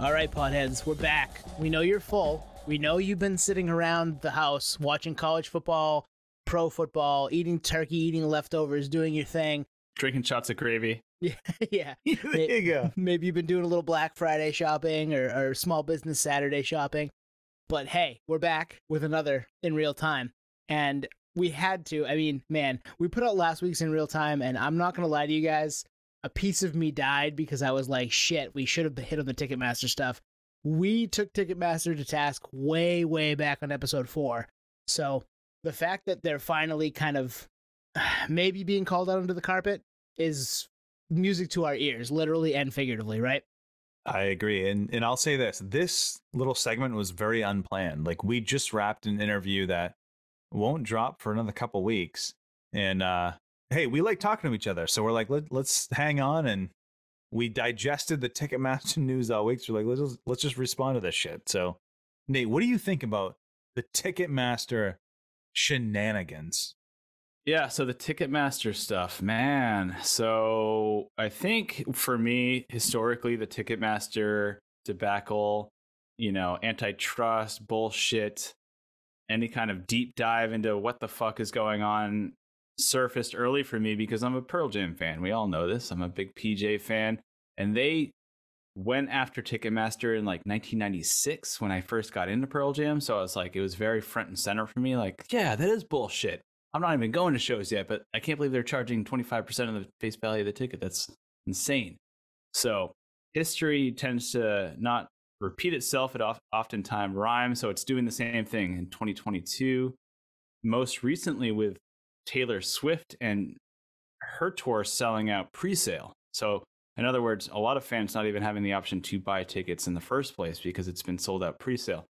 All right, potheads, we're back. We know you're full. We know you've been sitting around the house watching college football, pro football, eating turkey, eating leftovers, doing your thing. Drinking shots of gravy. Yeah, yeah. there you go. Maybe you've been doing a little Black Friday shopping or, or small business Saturday shopping. But hey, we're back with another in real time. And we had to. I mean, man, we put out last week's in real time, and I'm not going to lie to you guys. A piece of me died because I was like, shit, we should have hit on the Ticketmaster stuff. We took Ticketmaster to task way, way back on episode four. So the fact that they're finally kind of maybe being called out under the carpet is music to our ears, literally and figuratively, right? I agree. And and I'll say this. This little segment was very unplanned. Like we just wrapped an interview that won't drop for another couple weeks. And uh hey, we like talking to each other. So we're like, Let, let's hang on and we digested the Ticketmaster news all week. So we're like, let's let's just respond to this shit. So Nate, what do you think about the Ticketmaster shenanigans? Yeah, so the Ticketmaster stuff, man. So I think for me, historically, the Ticketmaster debacle, you know, antitrust bullshit, any kind of deep dive into what the fuck is going on surfaced early for me because I'm a Pearl Jam fan. We all know this. I'm a big PJ fan. And they went after Ticketmaster in like 1996 when I first got into Pearl Jam. So I was like, it was very front and center for me. Like, yeah, that is bullshit. I'm not even going to shows yet, but I can't believe they're charging 25% of the face value of the ticket. That's insane. So history tends to not repeat itself. It oftentimes rhymes. So it's doing the same thing in 2022. Most recently with Taylor Swift and her tour selling out pre-sale. So in other words, a lot of fans not even having the option to buy tickets in the first place because it's been sold out pre-sale.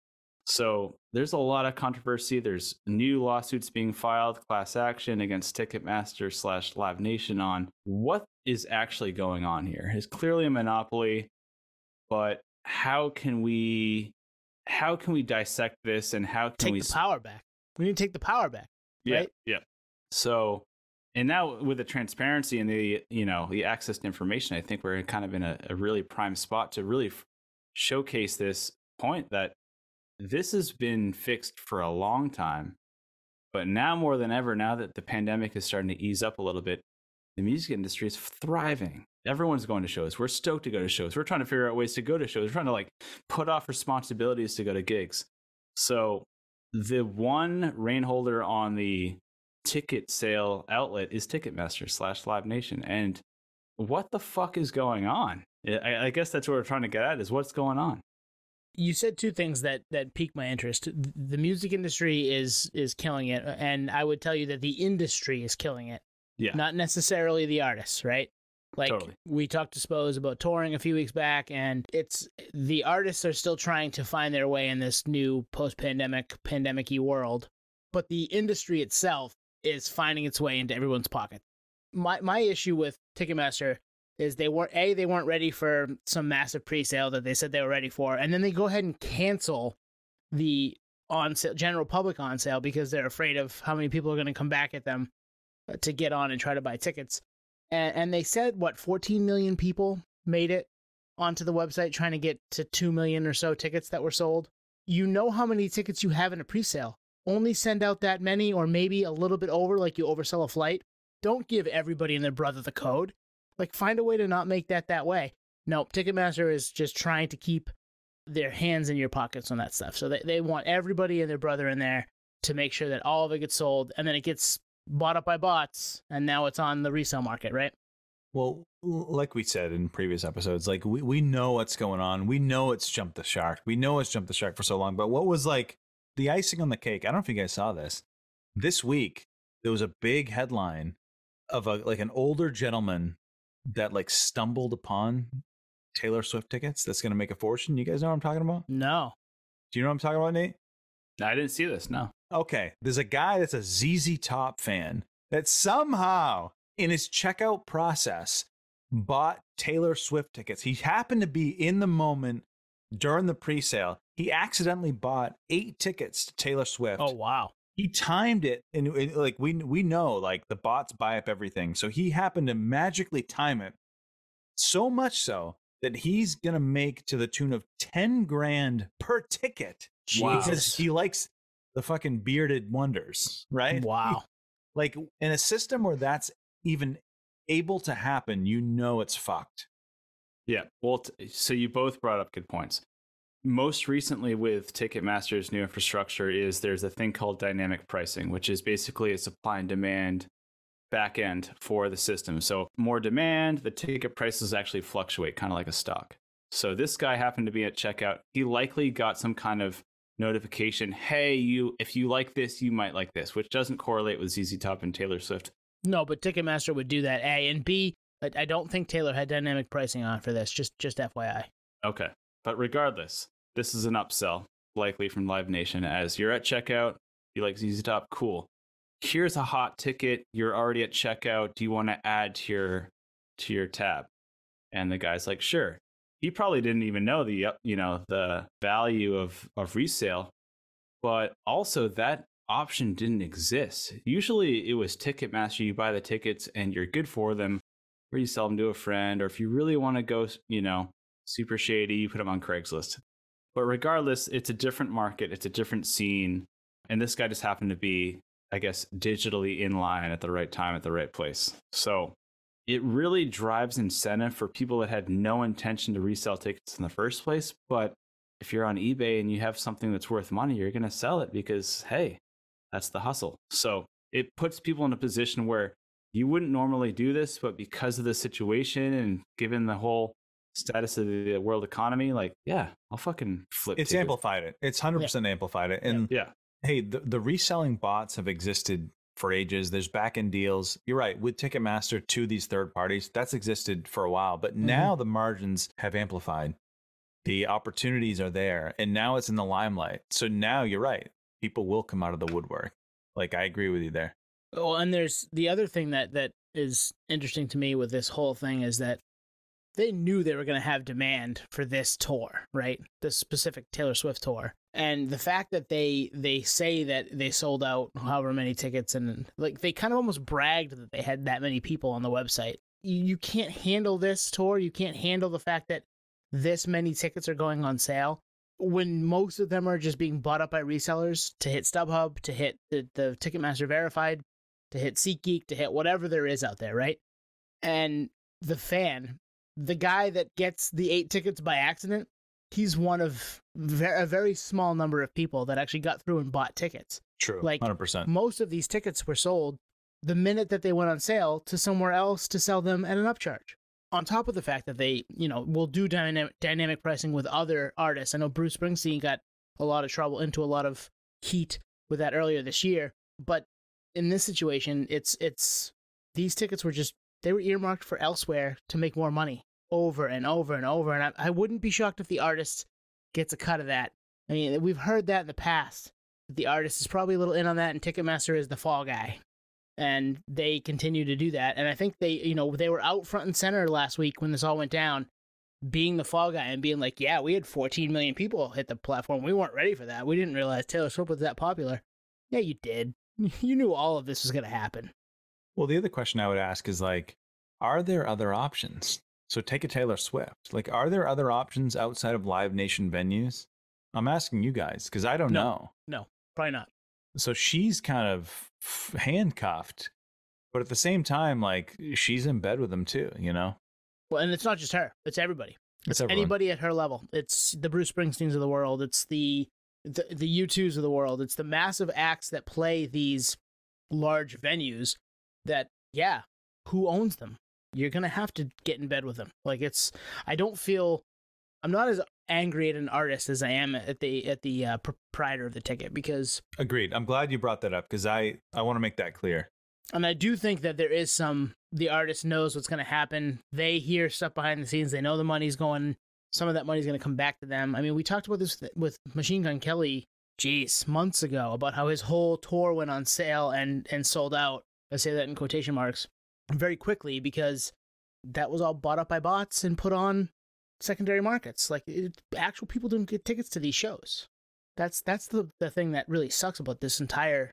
So there's a lot of controversy. There's new lawsuits being filed, class action against Ticketmaster slash Live Nation on what is actually going on here. It's clearly a monopoly, but how can we how can we dissect this and how can we take we the power back? We need to take the power back. Right? Yeah. So and now with the transparency and the you know the access to information, I think we're kind of in a, a really prime spot to really f- showcase this point that this has been fixed for a long time. But now more than ever, now that the pandemic is starting to ease up a little bit, the music industry is thriving. Everyone's going to shows. We're stoked to go to shows. We're trying to figure out ways to go to shows. We're trying to like put off responsibilities to go to gigs. So the one rein holder on the ticket sale outlet is Ticketmaster slash Live Nation. And what the fuck is going on? I, I guess that's what we're trying to get at is what's going on you said two things that that piqued my interest. The music industry is is killing it, and I would tell you that the industry is killing it. Yeah, not necessarily the artists, right? Like totally. we talked to Spose about touring a few weeks back, and it's the artists are still trying to find their way in this new post-pandemic, pandemic-y world, but the industry itself is finding its way into everyone's pocket. My my issue with Ticketmaster is they weren't a they weren't ready for some massive pre-sale that they said they were ready for, and then they go ahead and cancel the on sale general public on sale because they're afraid of how many people are going to come back at them uh, to get on and try to buy tickets. And, and they said what 14 million people made it onto the website trying to get to 2 million or so tickets that were sold. You know how many tickets you have in a pre-sale. Only send out that many or maybe a little bit over like you oversell a flight. Don't give everybody and their brother the code. Like, find a way to not make that that way. No, Ticketmaster is just trying to keep their hands in your pockets on that stuff. So they, they want everybody and their brother in there to make sure that all of it gets sold and then it gets bought up by bots and now it's on the resale market, right? Well, like we said in previous episodes, like we, we know what's going on. We know it's jumped the shark. We know it's jumped the shark for so long. But what was like the icing on the cake? I don't know if you guys saw this. This week, there was a big headline of a like an older gentleman that like stumbled upon Taylor Swift tickets that's going to make a fortune. You guys know what I'm talking about? No. Do you know what I'm talking about, Nate? No, I didn't see this. No. Okay. There's a guy that's a ZZ Top fan that somehow in his checkout process bought Taylor Swift tickets. He happened to be in the moment during the pre-sale. He accidentally bought eight tickets to Taylor Swift. Oh wow he timed it and, and, like we we know like the bots buy up everything so he happened to magically time it so much so that he's gonna make to the tune of ten grand per ticket Wow. because he likes the fucking bearded wonders, right? Wow. Like in a system where that's even able to happen, you know it's fucked. Yeah. Well, t- so you both brought up good points. Most recently, with Ticketmaster's new infrastructure, is there's a thing called dynamic pricing, which is basically a supply and demand back end for the system. So, more demand, the ticket prices actually fluctuate, kind of like a stock. So, this guy happened to be at checkout. He likely got some kind of notification hey, you, if you like this, you might like this, which doesn't correlate with ZZ Top and Taylor Swift. No, but Ticketmaster would do that. A and B. I don't think Taylor had dynamic pricing on for this. Just just FYI. Okay. But regardless, this is an upsell, likely from Live Nation, as you're at checkout, you like ZZ Top, cool. Here's a hot ticket. You're already at checkout. Do you want to add to your to your tab? And the guy's like, sure. He probably didn't even know the uh, you know the value of of resale, but also that option didn't exist. Usually it was Ticketmaster. You buy the tickets and you're good for them, or you sell them to a friend, or if you really want to go, you know, super shady, you put them on Craigslist. But regardless, it's a different market, it's a different scene. And this guy just happened to be, I guess, digitally in line at the right time at the right place. So it really drives incentive for people that had no intention to resell tickets in the first place. But if you're on eBay and you have something that's worth money, you're going to sell it because, hey, that's the hustle. So it puts people in a position where you wouldn't normally do this, but because of the situation and given the whole status of the uh, world economy, like, yeah, I'll fucking flip. It's amplified it. It's hundred percent amplified it. And Yeah. hey, the, the reselling bots have existed for ages. There's back end deals. You're right. With Ticketmaster to these third parties, that's existed for a while. But mm-hmm. now the margins have amplified. The opportunities are there. And now it's in the limelight. So now you're right. People will come out of the woodwork. Like I agree with you there. Oh, and there's the other thing that that is interesting to me with this whole thing is that they knew they were going to have demand for this tour, right? This specific Taylor Swift tour. And the fact that they they say that they sold out however many tickets and like they kind of almost bragged that they had that many people on the website. You, you can't handle this tour. You can't handle the fact that this many tickets are going on sale when most of them are just being bought up by resellers to hit StubHub, to hit the, the Ticketmaster verified, to hit SeatGeek, to hit whatever there is out there, right? And the fan, the guy that gets the eight tickets by accident, he's one of a very small number of people that actually got through and bought tickets. True. Like, Hundred percent. Most of these tickets were sold the minute that they went on sale to somewhere else to sell them at an upcharge. On top of the fact that they, you know, will do dynamic dynamic pricing with other artists. I know Bruce Springsteen got a lot of trouble into a lot of heat with that earlier this year, but in this situation, it's it's these tickets were just they were earmarked for elsewhere to make more money over and over and over. And I, I wouldn't be shocked if the artist gets a cut of that. I mean, we've heard that in the past. The artist is probably a little in on that, and Ticketmaster is the fall guy. And they continue to do that. And I think they, you know, they were out front and center last week when this all went down, being the fall guy and being like, yeah, we had 14 million people hit the platform. We weren't ready for that. We didn't realize Taylor Swift was that popular. Yeah, you did. You knew all of this was going to happen. Well, the other question I would ask is like, are there other options? So take a Taylor Swift. Like, are there other options outside of Live Nation venues? I'm asking you guys because I don't No. know. No, probably not. So she's kind of handcuffed, but at the same time, like she's in bed with them too. You know, Well, and it's not just her; it's everybody. it's everyone. Anybody at her level. It's the Bruce Springsteens of the world. It's the the the U2s of the world. It's the massive acts that play these large venues. That yeah, who owns them? You're gonna have to get in bed with them. Like it's. I don't feel. I'm not as angry at an artist as I am at the at the uh, proprietor of the ticket because Agreed. I'm glad you brought that up because I I want to make that clear. and I do think that there is some the artist knows what's going to happen. They hear stuff behind the scenes. They know the money's going. Some of that money's going to come back to them. I mean, we talked about this with Machine Gun Kelly, geez, months ago about how his whole tour went on sale and and sold out. I say that in quotation marks very quickly because that was all bought up by bots and put on secondary markets. Like it, actual people didn't get tickets to these shows. That's that's the the thing that really sucks about this entire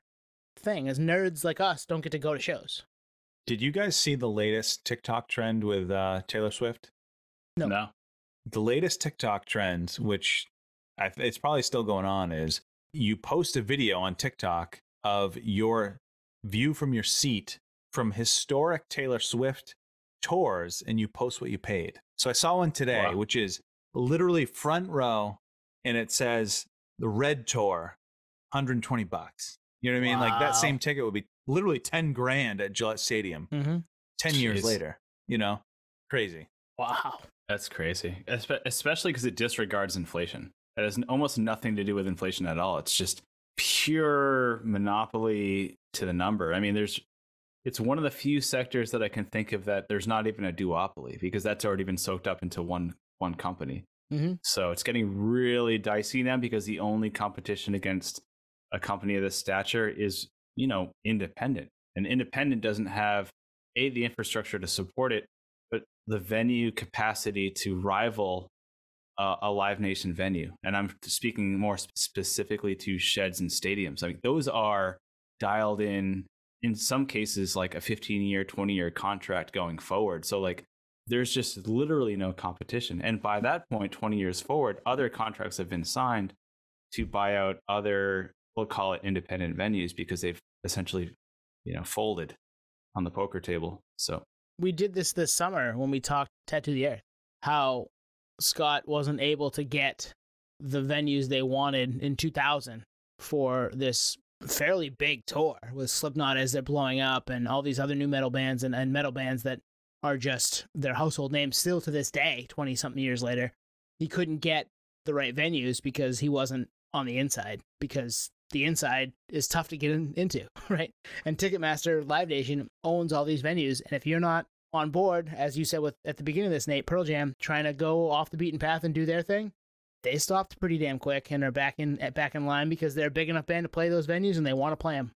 thing. is nerds like us don't get to go to shows. Did you guys see the latest TikTok trend with uh, Taylor Swift? No. No. the latest TikTok trend, which I, it's probably still going on, is you post a video on TikTok of your view from your seat from historic Taylor Swift tours and you post what you paid. So I saw one today, wow. which is literally front row and it says the red tour, 120 bucks. You know what I mean? Wow. Like that same ticket would be literally 10 grand at Gillette Stadium mm-hmm. 10 Jeez. years later, you know? Crazy. Wow. That's crazy. Especially because it disregards inflation. It has almost nothing to do with inflation at all. It's just pure monopoly to the number. I mean, there's it's one of the few sectors that I can think of that there's not even a duopoly because that's already been soaked up into one one company. Mm-hmm. So it's getting really dicey now because the only competition against a company of this stature is, you know, independent. And independent doesn't have a the infrastructure to support it, but the venue capacity to rival uh, a live nation venue. And I'm speaking more specifically to sheds and stadiums. I mean, those are dialed in in some cases like a 15 year 20 year contract going forward. So like there's just literally no competition. And by that point 20 years forward other contracts have been signed to buy out other we'll call it independent venues because they've essentially you know folded on the poker table. So we did this this summer when we talked Tattoo the Earth, how scott wasn't able to get the venues they wanted in 2000 for this fairly big tour with Slipknot as they're blowing up and all these other nu metal bands and, and metal bands that are just their household names still to this day, 20 something years later. He couldn't get the right venues because he wasn't on the inside because the inside is tough to get in, into, right? And Ticketmaster Live Nation owns all these venues. And if you're not on board, as you said with at the beginning of this, Nate, Pearl Jam trying to go off the beaten path and do their thing, they stopped pretty damn quick and are back in back in line because they're a big enough band to play those venues and they want to play them.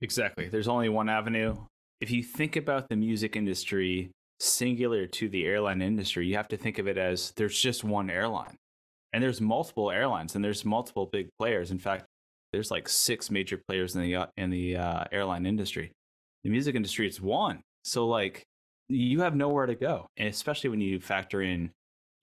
Exactly. There's only one avenue. If you think about the music industry singular to the airline industry, you have to think of it as there's just one airline. And there's multiple airlines and there's multiple big players. In fact, there's like six major players in the uh, in the uh, airline industry. The music industry is one. So like you have nowhere to go, and especially when you factor in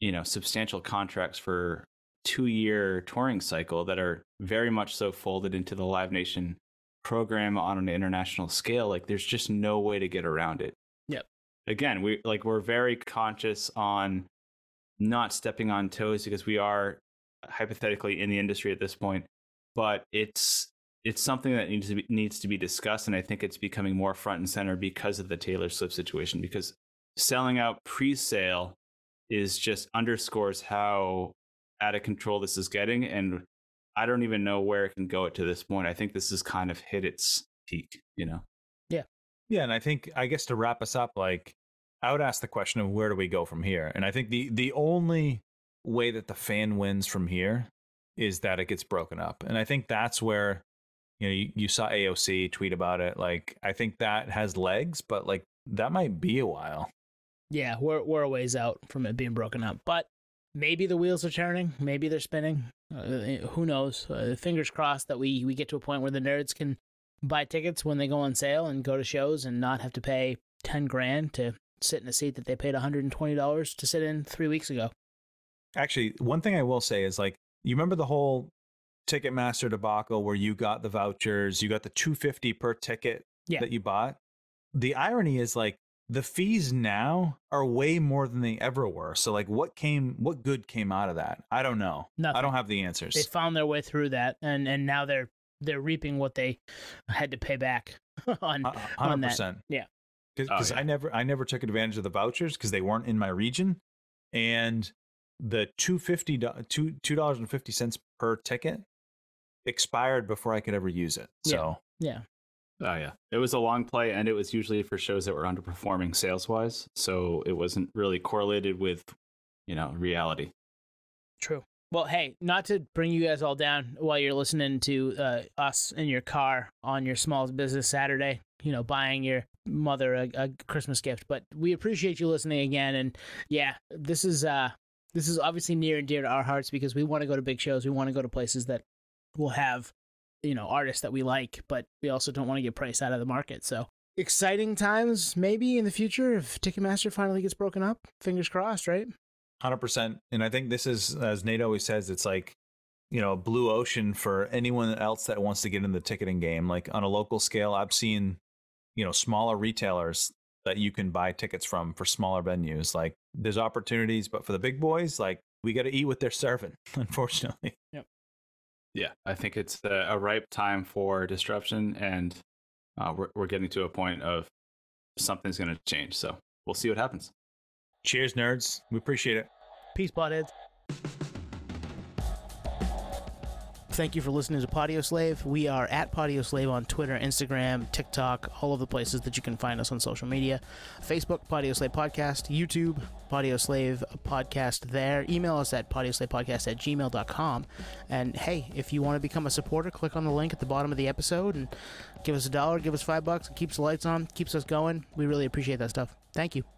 you know substantial contracts for two year touring cycle that are very much so folded into the live nation program on an international scale like there's just no way to get around it. Yep. Again we like we're very conscious on not stepping on toes because we are hypothetically in the industry at this point but it's it's something that needs to be needs to be discussed and i think it's becoming more front and center because of the taylor swift situation because selling out pre-sale is just underscores how out of control this is getting. And I don't even know where it can go to this point. I think this has kind of hit its peak, you know? Yeah. Yeah. And I think, I guess to wrap us up, like, I would ask the question of where do we go from here? And I think the the only way that the fan wins from here is that it gets broken up. And I think that's where you know you, you saw AOC tweet about it. Like I think that has legs, but like that might be a while. Yeah, we're we're a ways out from it being broken up, but maybe the wheels are turning. Maybe they're spinning. Uh, who knows? Uh, fingers crossed that we we get to a point where the nerds can buy tickets when they go on sale and go to shows and not have to pay ten grand to sit in a seat that they paid one hundred and twenty dollars to sit in three weeks ago. Actually, one thing I will say is like you remember the whole Ticketmaster debacle where you got the vouchers, you got the two fifty per ticket yeah. that you bought. The irony is like the fees now are way more than they ever were. So like what came what good came out of that? I don't know. Nothing. I don't have the answers. They found their way through that and and now they're they're reaping what they had to pay back on 100%. on that. Yeah. Cuz oh, yeah. I never I never took advantage of the vouchers cuz they weren't in my region and the 250 two $2.50 per ticket expired before I could ever use it. So yeah. yeah. Oh yeah, it was a long play, and it was usually for shows that were underperforming sales wise, so it wasn't really correlated with, you know, reality. True. Well, hey, not to bring you guys all down while you're listening to uh, us in your car on your small business Saturday, you know, buying your mother a, a Christmas gift, but we appreciate you listening again. And yeah, this is uh, this is obviously near and dear to our hearts because we want to go to big shows. We want to go to places that will have you know artists that we like, but we also don't want to get priced out of the market. So exciting times maybe in the future if Ticketmaster finally gets broken up. Fingers crossed, right? Hundred percent. And I think this is, as Nate always says, it's like you know, blue ocean for anyone else that wants to get in the ticketing game. Like on a local scale, I've seen you know smaller retailers that you can buy tickets from for smaller venues. Like there's opportunities, but for the big boys, like we got to eat what they're serving. Unfortunately. Yep. Yeah, I think it's a, a ripe time for disruption, and uh, we're we're getting to a point of something's going to change. So we'll see what happens. Cheers, nerds. We appreciate it. Peace, potheads. Thank you for listening to Podio Slave. We are at Podio Slave on Twitter, Instagram, TikTok, all of the places that you can find us on social media. Facebook, Podio Slave Podcast, YouTube, Podio Slave Podcast there. Email us at Podcast at gmail.com. And hey, if you want to become a supporter, click on the link at the bottom of the episode and give us a dollar, give us five bucks. It keeps the lights on, keeps us going. We really appreciate that stuff. Thank you.